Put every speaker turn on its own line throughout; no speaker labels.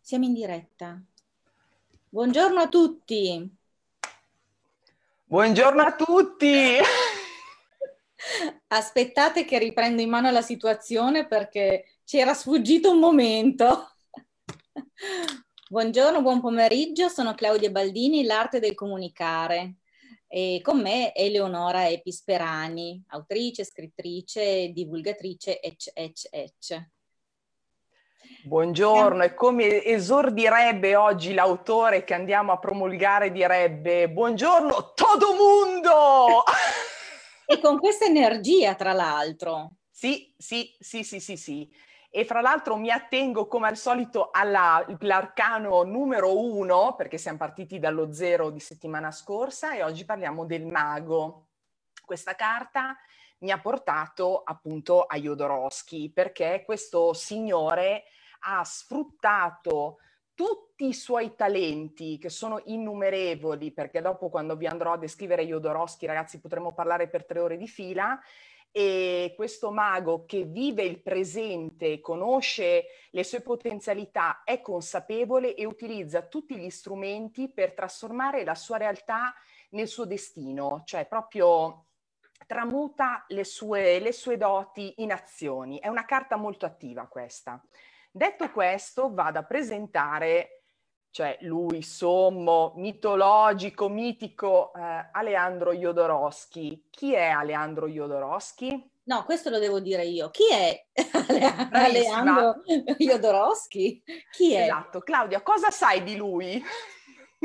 Siamo in diretta. Buongiorno a tutti.
Buongiorno a tutti.
Aspettate che riprendo in mano la situazione perché ci era sfuggito un momento. Buongiorno, buon pomeriggio, sono Claudia Baldini, l'arte del comunicare. E con me Eleonora Episperani, autrice, scrittrice, divulgatrice, ecc, ecc, ecc.
Buongiorno, e come esordirebbe oggi l'autore che andiamo a promulgare direbbe buongiorno todo mundo!
e con questa energia, tra l'altro.
Sì, sì, sì, sì, sì, sì. E fra l'altro mi attengo come al solito all'arcano numero uno, perché siamo partiti dallo zero di settimana scorsa e oggi parliamo del mago. Questa carta mi ha portato appunto a Jodorowsky, perché questo signore ha sfruttato tutti i suoi talenti, che sono innumerevoli, perché dopo quando vi andrò a descrivere Jodorowsky, ragazzi, potremo parlare per tre ore di fila, e questo mago che vive il presente, conosce le sue potenzialità, è consapevole e utilizza tutti gli strumenti per trasformare la sua realtà nel suo destino, cioè proprio tramuta le sue, le sue doti in azioni. È una carta molto attiva questa. Detto questo, vado a presentare, cioè lui sommo, mitologico, mitico eh, Aleandro Jodorowsky. Chi è Aleandro Jodorowsky?
No, questo lo devo dire io. Chi è Aleandro Jodorowsky? Chi è?
Esatto. Claudia, cosa sai di lui?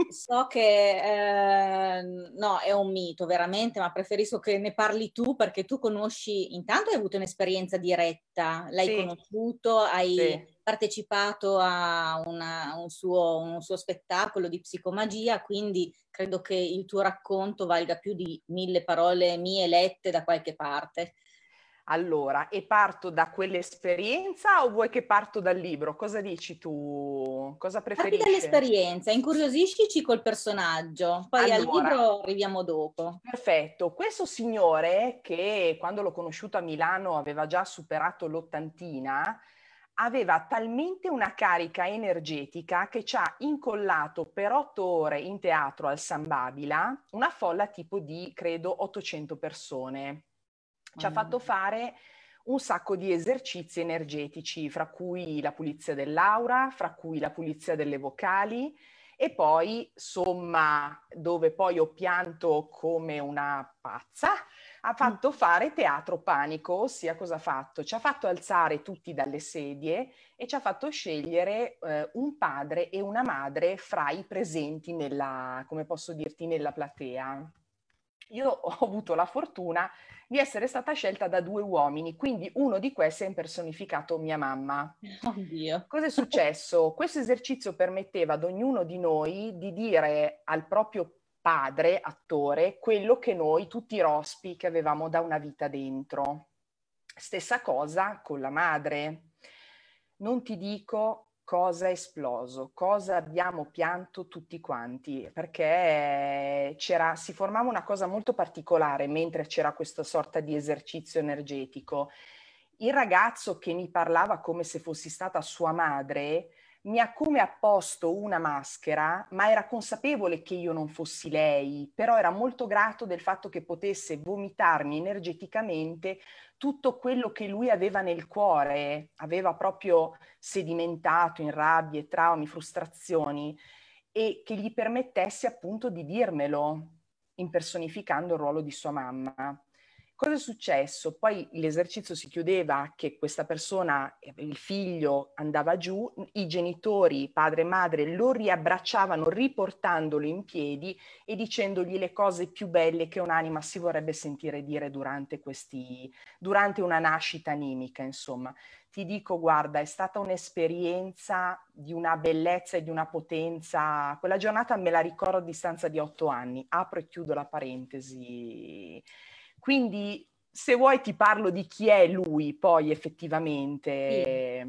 So che eh, no, è un mito veramente, ma preferisco che ne parli tu perché tu conosci, intanto hai avuto un'esperienza diretta, l'hai sì. conosciuto, hai sì. Partecipato a una, un, suo, un suo spettacolo di psicomagia, quindi credo che il tuo racconto valga più di mille parole mie lette da qualche parte.
Allora, e parto da quell'esperienza o vuoi che parto dal libro? Cosa dici tu? Cosa preferisci?
Parti dall'esperienza, incuriosiscici col personaggio, poi allora, al libro arriviamo dopo.
Perfetto. Questo signore che quando l'ho conosciuto a Milano aveva già superato l'ottantina, aveva talmente una carica energetica che ci ha incollato per otto ore in teatro al San Babila una folla tipo di, credo, 800 persone. Ci ha fatto fare un sacco di esercizi energetici, fra cui la pulizia dell'aura, fra cui la pulizia delle vocali e poi, insomma, dove poi ho pianto come una pazza, ha mm. fatto fare teatro panico, ossia cosa ha fatto? Ci ha fatto alzare tutti dalle sedie e ci ha fatto scegliere eh, un padre e una madre fra i presenti nella, come posso dirti, nella platea. Io ho avuto la fortuna di essere stata scelta da due uomini, quindi uno di questi ha impersonificato mia mamma.
Oddio.
Cosa è successo? Questo esercizio permetteva ad ognuno di noi di dire al proprio padre, attore, quello che noi, tutti i rospi che avevamo da una vita dentro. Stessa cosa con la madre. Non ti dico cosa è esploso, cosa abbiamo pianto tutti quanti, perché c'era, si formava una cosa molto particolare mentre c'era questa sorta di esercizio energetico. Il ragazzo che mi parlava come se fossi stata sua madre mi ha come apposto una maschera, ma era consapevole che io non fossi lei, però era molto grato del fatto che potesse vomitarmi energeticamente tutto quello che lui aveva nel cuore, aveva proprio sedimentato in rabbie, traumi, frustrazioni e che gli permettesse appunto di dirmelo, impersonificando il ruolo di sua mamma. Cosa è successo? Poi l'esercizio si chiudeva che questa persona, il figlio andava giù, i genitori, padre e madre, lo riabbracciavano riportandolo in piedi e dicendogli le cose più belle che un'anima si vorrebbe sentire dire durante, questi, durante una nascita animica, insomma. Ti dico, guarda, è stata un'esperienza di una bellezza e di una potenza. Quella giornata me la ricordo a distanza di otto anni. Apro e chiudo la parentesi quindi se vuoi ti parlo di chi è lui poi effettivamente.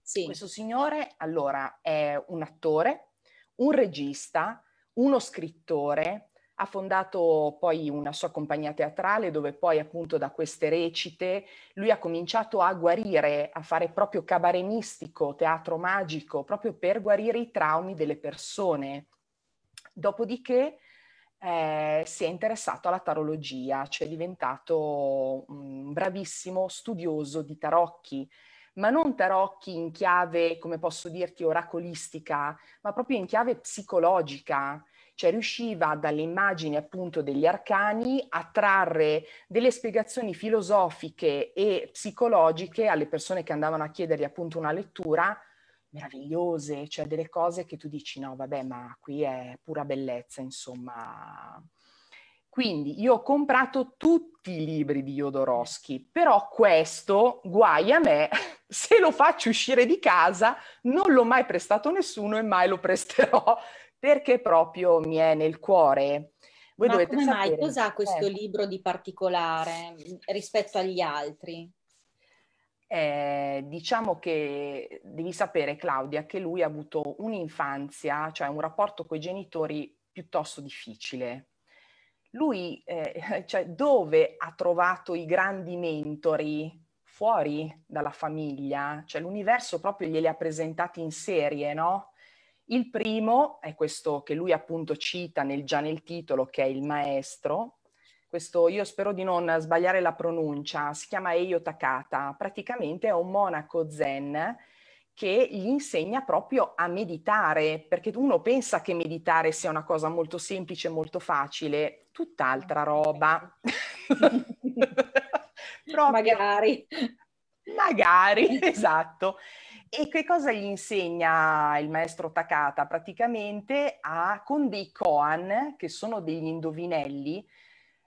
Sì. Sì. Questo signore allora è un attore, un regista, uno scrittore, Ha fondato poi una sua compagnia teatrale dove poi appunto da queste recite lui ha cominciato a guarire, a fare proprio cabaret mistico, teatro magico, proprio per guarire i traumi delle persone. Dopodiché eh, si è interessato alla tarologia, cioè è diventato un bravissimo studioso di tarocchi, ma non tarocchi in chiave, come posso dirti, oracolistica, ma proprio in chiave psicologica. Cioè riusciva dalle immagini appunto degli arcani a trarre delle spiegazioni filosofiche e psicologiche alle persone che andavano a chiedergli appunto una lettura meravigliose, cioè delle cose che tu dici no vabbè ma qui è pura bellezza insomma. Quindi io ho comprato tutti i libri di Jodorowsky, però questo, guai a me, se lo faccio uscire di casa, non l'ho mai prestato a nessuno e mai lo presterò perché proprio mi è nel cuore.
Voi Ma come sapere, mai? Cos'ha questo eh. libro di particolare rispetto agli altri?
Eh, diciamo che devi sapere, Claudia, che lui ha avuto un'infanzia, cioè un rapporto con i genitori piuttosto difficile. Lui, eh, cioè, dove ha trovato i grandi mentori? Fuori dalla famiglia, cioè l'universo proprio glieli ha presentati in serie, no? Il primo è questo che lui appunto cita nel, già nel titolo, che è il maestro. Questo, io spero di non sbagliare la pronuncia, si chiama Eio Takata. Praticamente è un monaco zen che gli insegna proprio a meditare, perché uno pensa che meditare sia una cosa molto semplice, molto facile, tutt'altra roba.
proprio, magari.
Magari, esatto. E che cosa gli insegna il maestro Takata? Praticamente a, con dei koan, che sono degli indovinelli,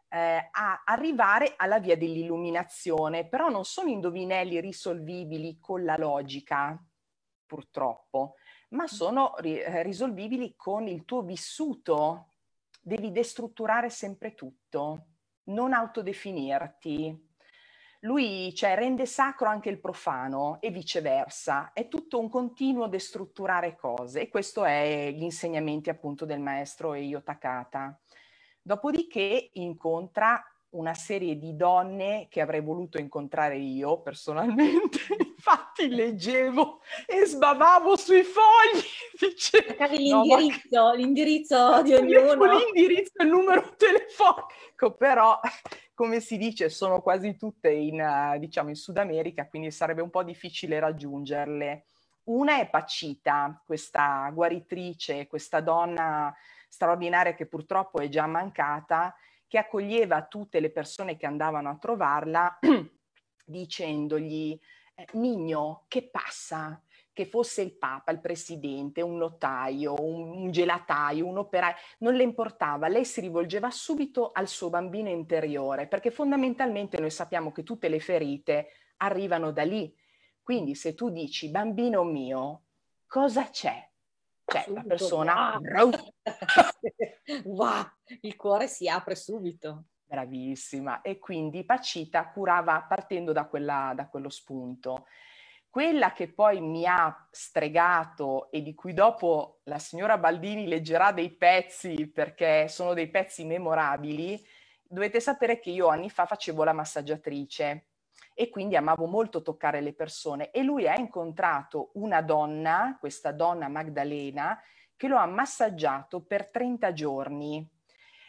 eh, a arrivare alla via dell'illuminazione, però non sono indovinelli risolvibili con la logica, purtroppo, ma sono ri- eh, risolvibili con il tuo vissuto. Devi destrutturare sempre tutto, non autodefinirti, lui cioè, rende sacro anche il profano e viceversa. È tutto un continuo destrutturare cose e questo è gli insegnamenti appunto del maestro Eio Takata. Dopodiché incontra una serie di donne che avrei voluto incontrare io personalmente. Infatti leggevo e sbavavo sui fogli.
Dicevo, l'indirizzo, no, l'indirizzo di ognuno.
L'indirizzo e il numero telefonico, però come si dice, sono quasi tutte in, uh, diciamo, in Sud America, quindi sarebbe un po' difficile raggiungerle. Una è Pacita, questa guaritrice, questa donna straordinaria che purtroppo è già mancata, che accoglieva tutte le persone che andavano a trovarla dicendogli, eh, Migno, che passa? che fosse il papa, il presidente, un notaio, un, un gelataio, un operaio, non le importava, lei si rivolgeva subito al suo bambino interiore, perché fondamentalmente noi sappiamo che tutte le ferite arrivano da lì. Quindi se tu dici bambino mio, cosa c'è? C'è subito, la persona...
Wow. wow, il cuore si apre subito.
Bravissima. E quindi Pacita curava partendo da, quella, da quello spunto. Quella che poi mi ha stregato e di cui dopo la signora Baldini leggerà dei pezzi perché sono dei pezzi memorabili, dovete sapere che io anni fa facevo la massaggiatrice e quindi amavo molto toccare le persone e lui ha incontrato una donna, questa donna Magdalena, che lo ha massaggiato per 30 giorni.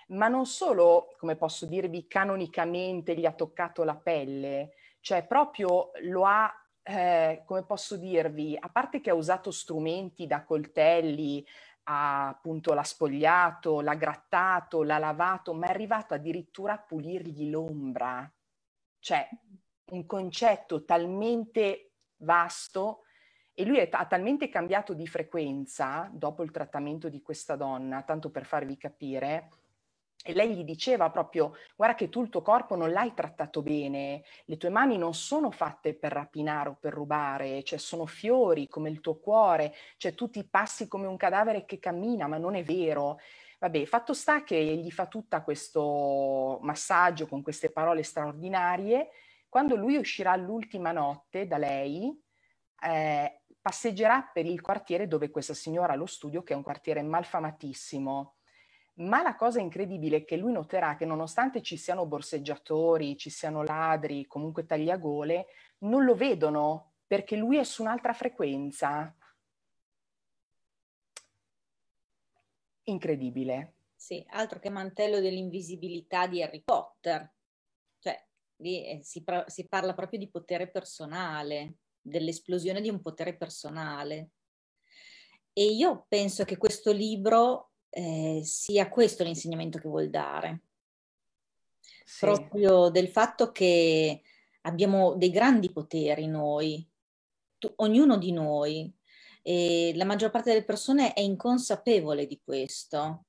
Ma non solo, come posso dirvi, canonicamente gli ha toccato la pelle, cioè proprio lo ha eh, come posso dirvi, a parte che ha usato strumenti da coltelli, ha appunto l'ha spogliato, l'ha grattato, l'ha lavato, ma è arrivato addirittura a pulirgli l'ombra. Cioè, un concetto talmente vasto e lui ha talmente cambiato di frequenza dopo il trattamento di questa donna, tanto per farvi capire, e lei gli diceva proprio, guarda che tu il tuo corpo non l'hai trattato bene, le tue mani non sono fatte per rapinare o per rubare, cioè sono fiori come il tuo cuore, cioè tu ti passi come un cadavere che cammina, ma non è vero. Vabbè, fatto sta che gli fa tutto questo massaggio con queste parole straordinarie, quando lui uscirà l'ultima notte da lei, eh, passeggerà per il quartiere dove questa signora ha lo studio, che è un quartiere malfamatissimo Ma la cosa incredibile è che lui noterà che nonostante ci siano borseggiatori, ci siano ladri, comunque tagliagole, non lo vedono perché lui è su un'altra frequenza. Incredibile.
Sì, altro che mantello dell'invisibilità di Harry Potter. Lì eh, si, si parla proprio di potere personale, dell'esplosione di un potere personale. E io penso che questo libro eh, sia questo l'insegnamento che vuol dare. Sì. Proprio del fatto che abbiamo dei grandi poteri noi, tu, ognuno di noi, e la maggior parte delle persone è inconsapevole di questo.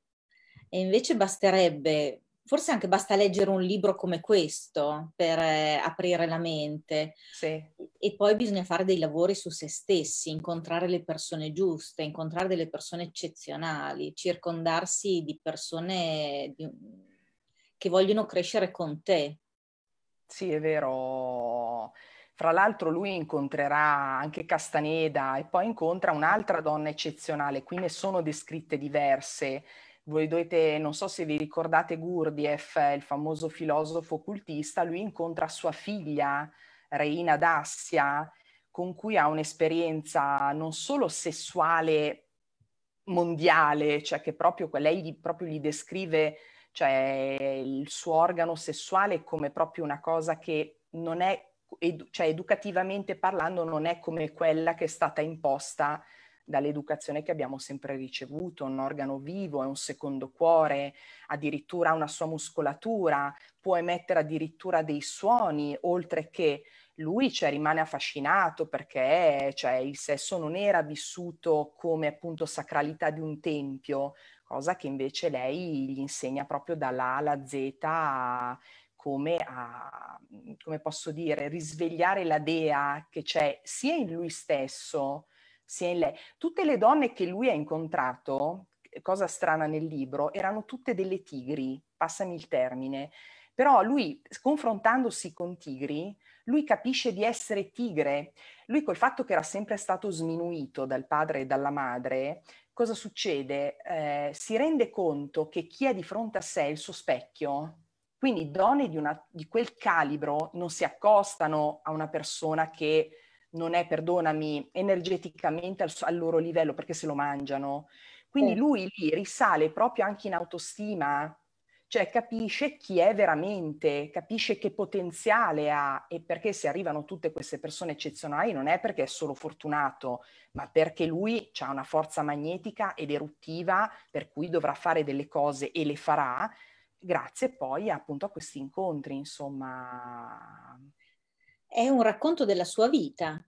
E invece basterebbe, forse anche basta leggere un libro come questo per eh, aprire la mente.
Sì.
E poi bisogna fare dei lavori su se stessi, incontrare le persone giuste, incontrare delle persone eccezionali, circondarsi di persone di, che vogliono crescere con te.
Sì, è vero. Fra l'altro lui incontrerà anche Castaneda e poi incontra un'altra donna eccezionale, qui ne sono descritte diverse. Voi dovete, non so se vi ricordate Gurdjieff, il famoso filosofo occultista, lui incontra sua figlia, Reina d'Assia, con cui ha un'esperienza non solo sessuale mondiale, cioè che proprio lei gli, proprio gli descrive cioè, il suo organo sessuale come proprio una cosa che non è edu- cioè educativamente parlando non è come quella che è stata imposta dall'educazione che abbiamo sempre ricevuto, un organo vivo, è un secondo cuore, addirittura una sua muscolatura, può emettere addirittura dei suoni, oltre che lui cioè, rimane affascinato perché cioè, il sesso non era vissuto come appunto sacralità di un tempio, cosa che invece lei gli insegna proprio dalla A alla Z come a, come posso dire, risvegliare la dea che c'è sia in lui stesso, sia in lei. Tutte le donne che lui ha incontrato, cosa strana nel libro, erano tutte delle tigri, passami il termine, però lui, confrontandosi con tigri, lui capisce di essere tigre. Lui col fatto che era sempre stato sminuito dal padre e dalla madre, cosa succede? Eh, si rende conto che chi è di fronte a sé è il suo specchio, quindi donne di, una, di quel calibro non si accostano a una persona che non è, perdonami, energeticamente al, al loro livello perché se lo mangiano. Quindi lui lì risale proprio anche in autostima, cioè capisce chi è veramente, capisce che potenziale ha e perché se arrivano tutte queste persone eccezionali non è perché è solo fortunato, ma perché lui ha una forza magnetica ed eruttiva per cui dovrà fare delle cose e le farà grazie poi appunto a questi incontri, insomma.
È un racconto della sua vita.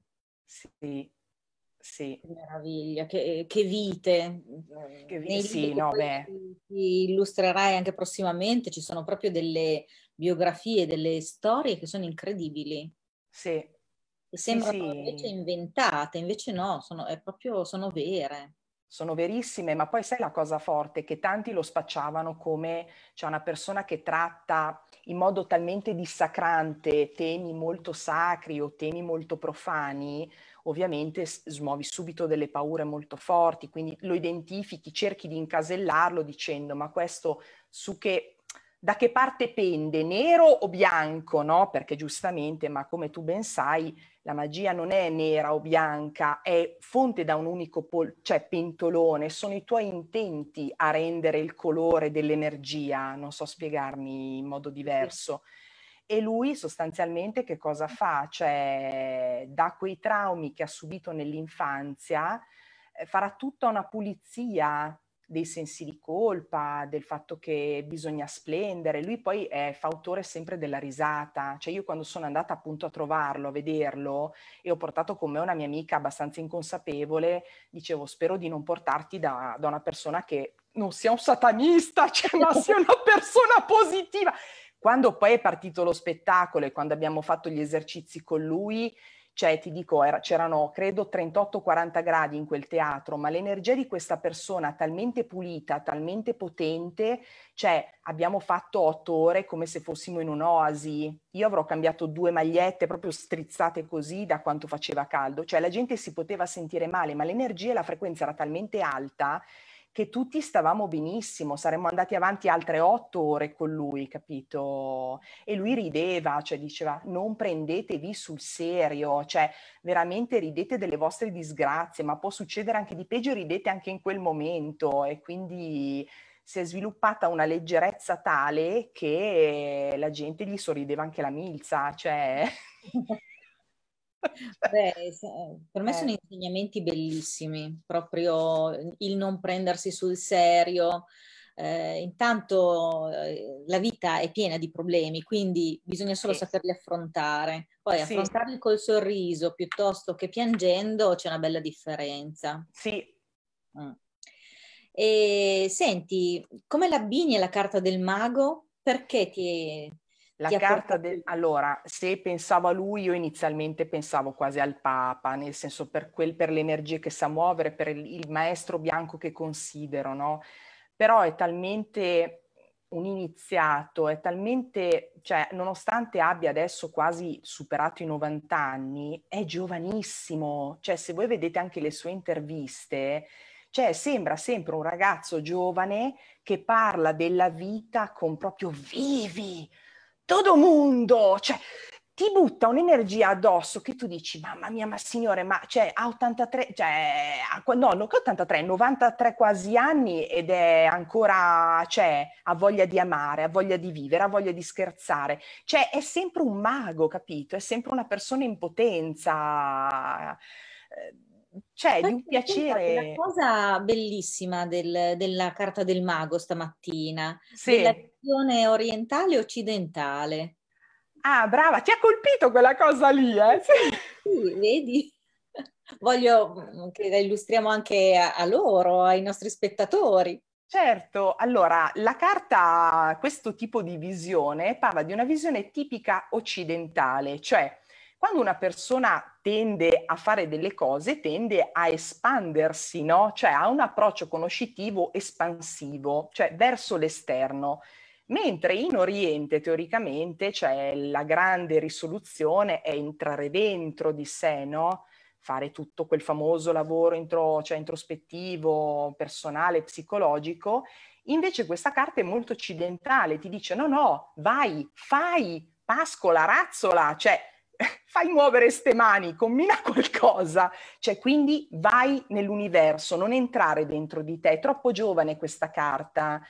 Sì, sì.
Che meraviglia, che, che vite.
Che vi- sì, no, beh.
Ti illustrerai anche prossimamente, ci sono proprio delle biografie, delle storie che sono incredibili.
Sì.
Sembrano sì, sì. invece inventate, invece no, sono, proprio, sono vere
sono verissime, ma poi sai la cosa forte? Che tanti lo spacciavano come cioè, una persona che tratta in modo talmente dissacrante temi molto sacri o temi molto profani, ovviamente smuovi subito delle paure molto forti, quindi lo identifichi, cerchi di incasellarlo dicendo ma questo su che da che parte pende, nero o bianco, no? Perché giustamente, ma come tu ben sai, la magia non è nera o bianca, è fonte da un unico pol- cioè pentolone, sono i tuoi intenti a rendere il colore dell'energia, non so spiegarmi in modo diverso. E lui sostanzialmente che cosa fa? Cioè, da quei traumi che ha subito nell'infanzia, eh, farà tutta una pulizia dei sensi di colpa, del fatto che bisogna splendere. Lui poi è fautore sempre della risata. Cioè io quando sono andata appunto a trovarlo, a vederlo, e ho portato con me una mia amica abbastanza inconsapevole, dicevo spero di non portarti da, da una persona che non sia un satanista, cioè, ma sia una persona positiva. Quando poi è partito lo spettacolo e quando abbiamo fatto gli esercizi con lui, cioè ti dico, era, c'erano credo 38-40 gradi in quel teatro, ma l'energia di questa persona talmente pulita, talmente potente, cioè abbiamo fatto otto ore come se fossimo in un'oasi. Io avrò cambiato due magliette proprio strizzate così da quanto faceva caldo, cioè la gente si poteva sentire male, ma l'energia e la frequenza era talmente alta che tutti stavamo benissimo, saremmo andati avanti altre otto ore con lui, capito? E lui rideva, cioè diceva non prendetevi sul serio, cioè veramente ridete delle vostre disgrazie, ma può succedere anche di peggio, ridete anche in quel momento e quindi si è sviluppata una leggerezza tale che la gente gli sorrideva anche la milza, cioè...
Beh, per me eh. sono insegnamenti bellissimi, proprio il non prendersi sul serio. Eh, intanto eh, la vita è piena di problemi, quindi bisogna solo sì. saperli affrontare. Poi sì. affrontarli col sorriso piuttosto che piangendo c'è una bella differenza.
Sì.
Mm. E senti, come l'abbini la carta del mago? Perché ti,
la carta del... Allora, se pensavo a lui, io inizialmente pensavo quasi al Papa, nel senso per, quel, per le energie che sa muovere, per il, il maestro bianco che considero, no? Però è talmente un iniziato, è talmente, cioè, nonostante abbia adesso quasi superato i 90 anni, è giovanissimo. Cioè, se voi vedete anche le sue interviste, cioè, sembra sempre un ragazzo giovane che parla della vita con proprio vivi, todo mundo, cioè ti butta un'energia addosso che tu dici, mamma mia, ma signore, ma cioè, ha 83, cioè, no, non che 83, 93 quasi anni ed è ancora, cioè, ha voglia di amare, ha voglia di vivere, ha voglia di scherzare. Cioè, è sempre un mago, capito? È sempre una persona in potenza. Cioè, di un piacere.
La cosa bellissima del, della carta del mago stamattina, sì. della visione orientale e occidentale.
Ah, brava, ti ha colpito quella cosa lì, eh?
Sì, sì vedi? Voglio che la illustriamo anche a, a loro, ai nostri spettatori.
Certo, allora la carta, questo tipo di visione parla di una visione tipica occidentale, cioè quando una persona tende a fare delle cose, tende a espandersi, no? Cioè ha un approccio conoscitivo espansivo, cioè verso l'esterno. Mentre in Oriente, teoricamente, cioè la grande risoluzione è entrare dentro di sé, no? Fare tutto quel famoso lavoro intro, cioè introspettivo, personale, psicologico. Invece questa carta è molto occidentale, ti dice no, no, vai, fai, pascola, razzola, cioè fai muovere ste mani, combina qualcosa, cioè quindi vai nell'universo, non entrare dentro di te. È troppo giovane questa carta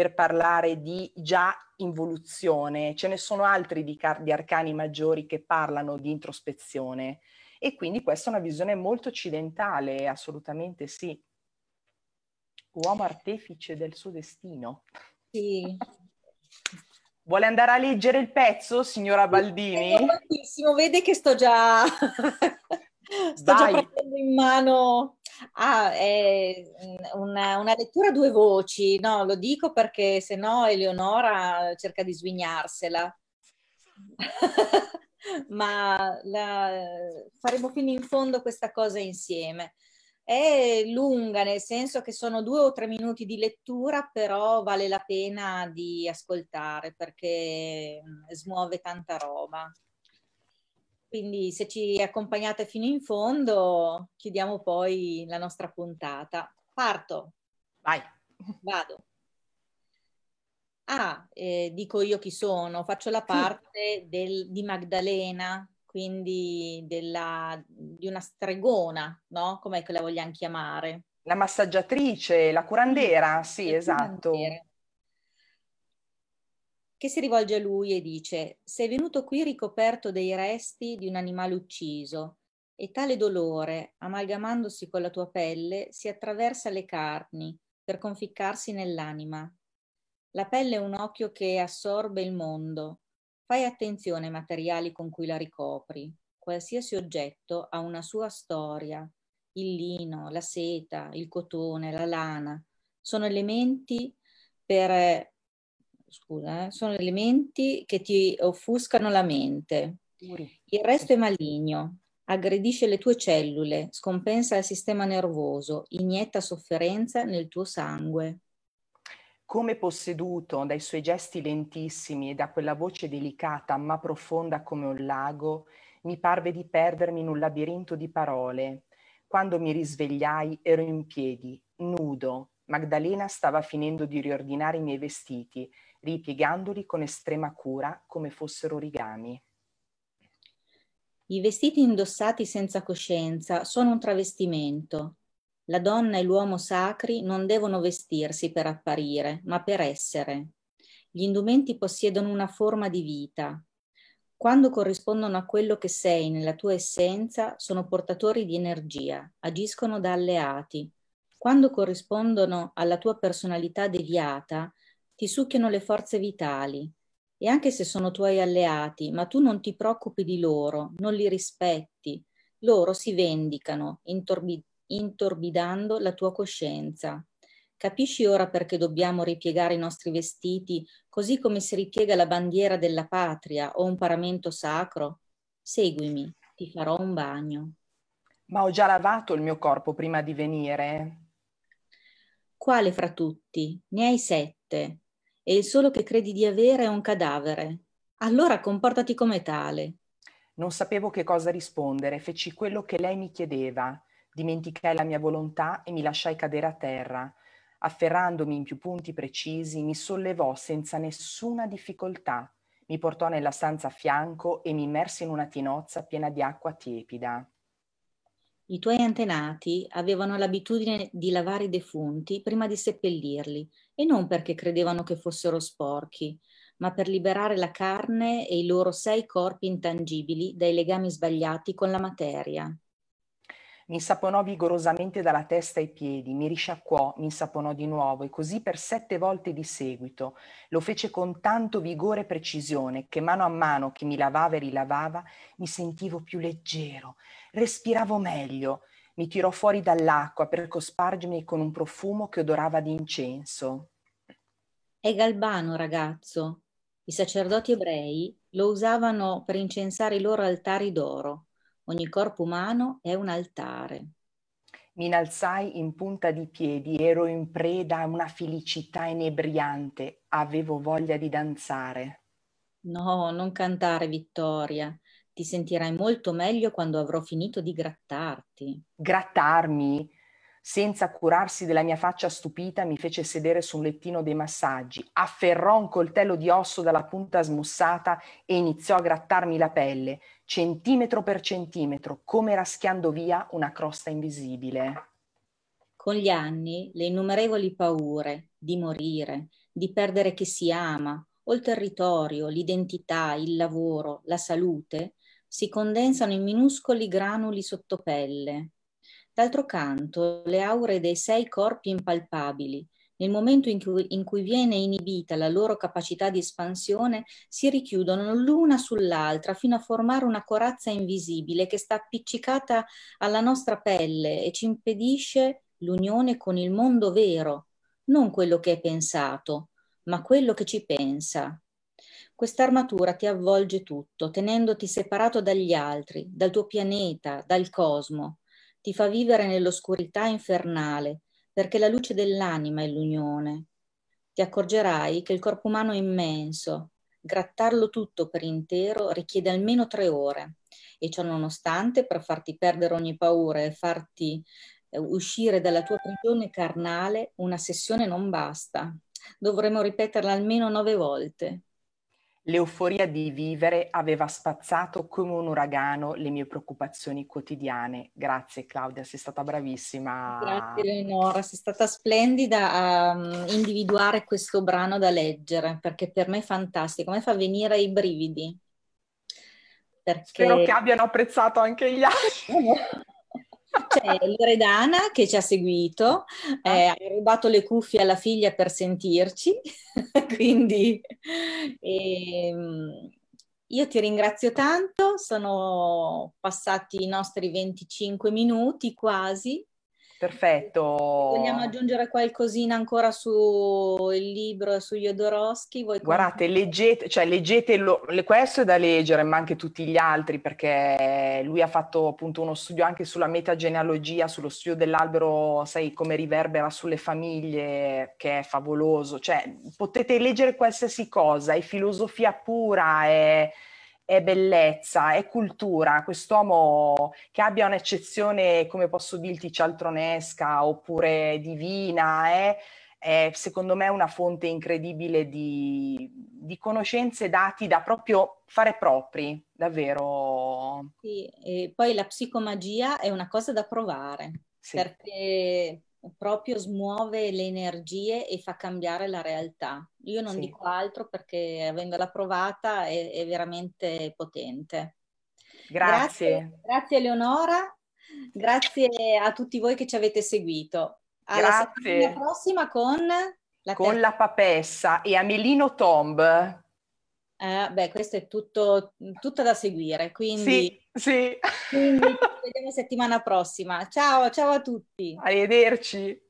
per parlare di già involuzione, ce ne sono altri di, car- di arcani maggiori che parlano di introspezione e quindi questa è una visione molto occidentale, assolutamente sì. Uomo artefice del suo destino.
Sì,
Vuole andare a leggere il pezzo, signora Baldini?
Benissimo, vede che sto già, sto già prendendo in mano. Ah, è una, una, lettura a due voci, no, lo dico perché se no Eleonora cerca di svignarsela. Ma la, faremo fino in fondo questa cosa insieme. È lunga, nel senso che sono due o tre minuti di lettura, però vale la pena di ascoltare perché mm, smuove tanta roba. Quindi se ci accompagnate fino in fondo, chiudiamo poi la nostra puntata. Parto.
Vai.
Vado. Ah, eh, dico io chi sono, faccio la parte del, di Magdalena, quindi della, di una stregona, no? Com'è che la vogliamo chiamare?
La massaggiatrice, la curandera, sì, esatto. Curandera.
Che si rivolge a lui e dice, sei venuto qui ricoperto dei resti di un animale ucciso e tale dolore, amalgamandosi con la tua pelle, si attraversa le carni per conficcarsi nell'anima. La pelle è un occhio che assorbe il mondo, Fai attenzione ai materiali con cui la ricopri. Qualsiasi oggetto ha una sua storia. Il lino, la seta, il cotone, la lana sono elementi per scusa, eh, sono elementi che ti offuscano la mente. Il resto è maligno, aggredisce le tue cellule, scompensa il sistema nervoso, inietta sofferenza nel tuo sangue.
Come posseduto dai suoi gesti lentissimi e da quella voce delicata ma profonda come un lago, mi parve di perdermi in un labirinto di parole. Quando mi risvegliai ero in piedi, nudo, Magdalena stava finendo di riordinare i miei vestiti, ripiegandoli con estrema cura come fossero origami.
I vestiti indossati senza coscienza sono un travestimento. La donna e l'uomo sacri non devono vestirsi per apparire, ma per essere. Gli indumenti possiedono una forma di vita. Quando corrispondono a quello che sei nella tua essenza, sono portatori di energia, agiscono da alleati, quando corrispondono alla tua personalità deviata, ti succhiano le forze vitali. E anche se sono tuoi alleati, ma tu non ti preoccupi di loro, non li rispetti, loro si vendicano, intorbi- intorbidando la tua coscienza. Capisci ora perché dobbiamo ripiegare i nostri vestiti così come si ripiega la bandiera della patria o un paramento sacro? Seguimi, ti farò un bagno.
Ma ho già lavato il mio corpo prima di venire.
Quale fra tutti? Ne hai sette, e il solo che credi di avere è un cadavere. Allora comportati come tale.
Non sapevo che cosa rispondere, feci quello che lei mi chiedeva, dimenticai la mia volontà e mi lasciai cadere a terra. Afferrandomi in più punti precisi, mi sollevò senza nessuna difficoltà, mi portò nella stanza a fianco e mi immerse in una tinozza piena di acqua tiepida.
I tuoi antenati avevano l'abitudine di lavare i defunti prima di seppellirli e non perché credevano che fossero sporchi, ma per liberare la carne e i loro sei corpi intangibili dai legami sbagliati con la materia.
Mi insaponò vigorosamente dalla testa ai piedi, mi risciacquò, mi insaponò di nuovo e così per sette volte di seguito. Lo fece con tanto vigore e precisione che mano a mano che mi lavava e rilavava mi sentivo più leggero, respiravo meglio. Mi tirò fuori dall'acqua per cospargermi con un profumo che odorava di incenso.
È galbano, ragazzo. I sacerdoti ebrei lo usavano per incensare i loro altari d'oro Ogni corpo umano è un altare.
Mi innalzai in punta di piedi, ero in preda a una felicità inebriante, avevo voglia di danzare.
No, non cantare, Vittoria. Ti sentirai molto meglio quando avrò finito di grattarti.
Grattarmi? Senza curarsi della mia faccia stupita, mi fece sedere su un lettino dei massaggi, afferrò un coltello di osso dalla punta smussata e iniziò a grattarmi la pelle, centimetro per centimetro, come raschiando via una crosta invisibile.
Con gli anni, le innumerevoli paure di morire, di perdere chi si ama, o il territorio, l'identità, il lavoro, la salute, si condensano in minuscoli granuli sottopelle D'altro canto, le aure dei sei corpi impalpabili, nel momento in cui, in cui, viene inibita la loro capacità di espansione, si richiudono l'una sull'altra fino a formare una corazza invisibile che sta appiccicata alla nostra pelle e ci impedisce l'unione con il mondo vero, non quello che è pensato, ma quello che ci pensa. Quest'armatura ti avvolge tutto, tenendoti separato dagli altri, dal tuo pianeta, dal cosmo ti fa vivere nell'oscurità infernale, perché la luce dell'anima è l'unione. Ti accorgerai che il corpo umano è immenso, grattarlo tutto per intero richiede almeno tre ore e ciò nonostante per farti perdere ogni paura e farti eh, uscire dalla tua prigione carnale una sessione non basta. Dovremmo ripeterla almeno nove volte.
L'euforia di vivere aveva spazzato come un uragano le mie preoccupazioni quotidiane. Grazie Claudia, sei stata bravissima.
Grazie Eleonora, sei stata splendida a um, individuare questo brano da leggere, perché per me è fantastico, a me fa venire i brividi.
Perché... Spero che abbiano apprezzato anche gli altri.
C'è Loredana che ci ha seguito, ah. eh, ha rubato le cuffie alla figlia per sentirci, quindi eh, io ti ringrazio tanto, sono passati i nostri 25 minuti quasi
Perfetto.
Vogliamo aggiungere qualcosina ancora sul libro, su Jodorowsky?
Voi Guardate, leggete, cioè leggete lo, questo è da leggere, ma anche tutti gli altri, perché lui ha fatto appunto uno studio anche sulla metagenealogia, sullo studio dell'albero, sai, come riverbera sulle famiglie, che è favoloso. Cioè, potete leggere qualsiasi cosa, è filosofia pura, è è bellezza, è cultura, quest'uomo che abbia un'eccezione, come posso dirti, cialtronesca oppure divina, è, è secondo me una fonte incredibile di, di, conoscenze dati da proprio fare propri, davvero.
Sì, e poi la psicomagia è una cosa da provare, sì. perché proprio smuove le energie e fa cambiare la realtà. Io non sì. dico altro perché avendola provata è, è veramente potente.
Grazie.
grazie. Grazie Eleonora, grazie a tutti voi che ci avete seguito.
Alla grazie.
prossima con
la, con la papessa e Amelino Tomb.
Eh, beh, questo è tutto, tutto da seguire, quindi,
sì, sì.
quindi ci vediamo settimana prossima. Ciao, ciao a tutti.
Arrivederci.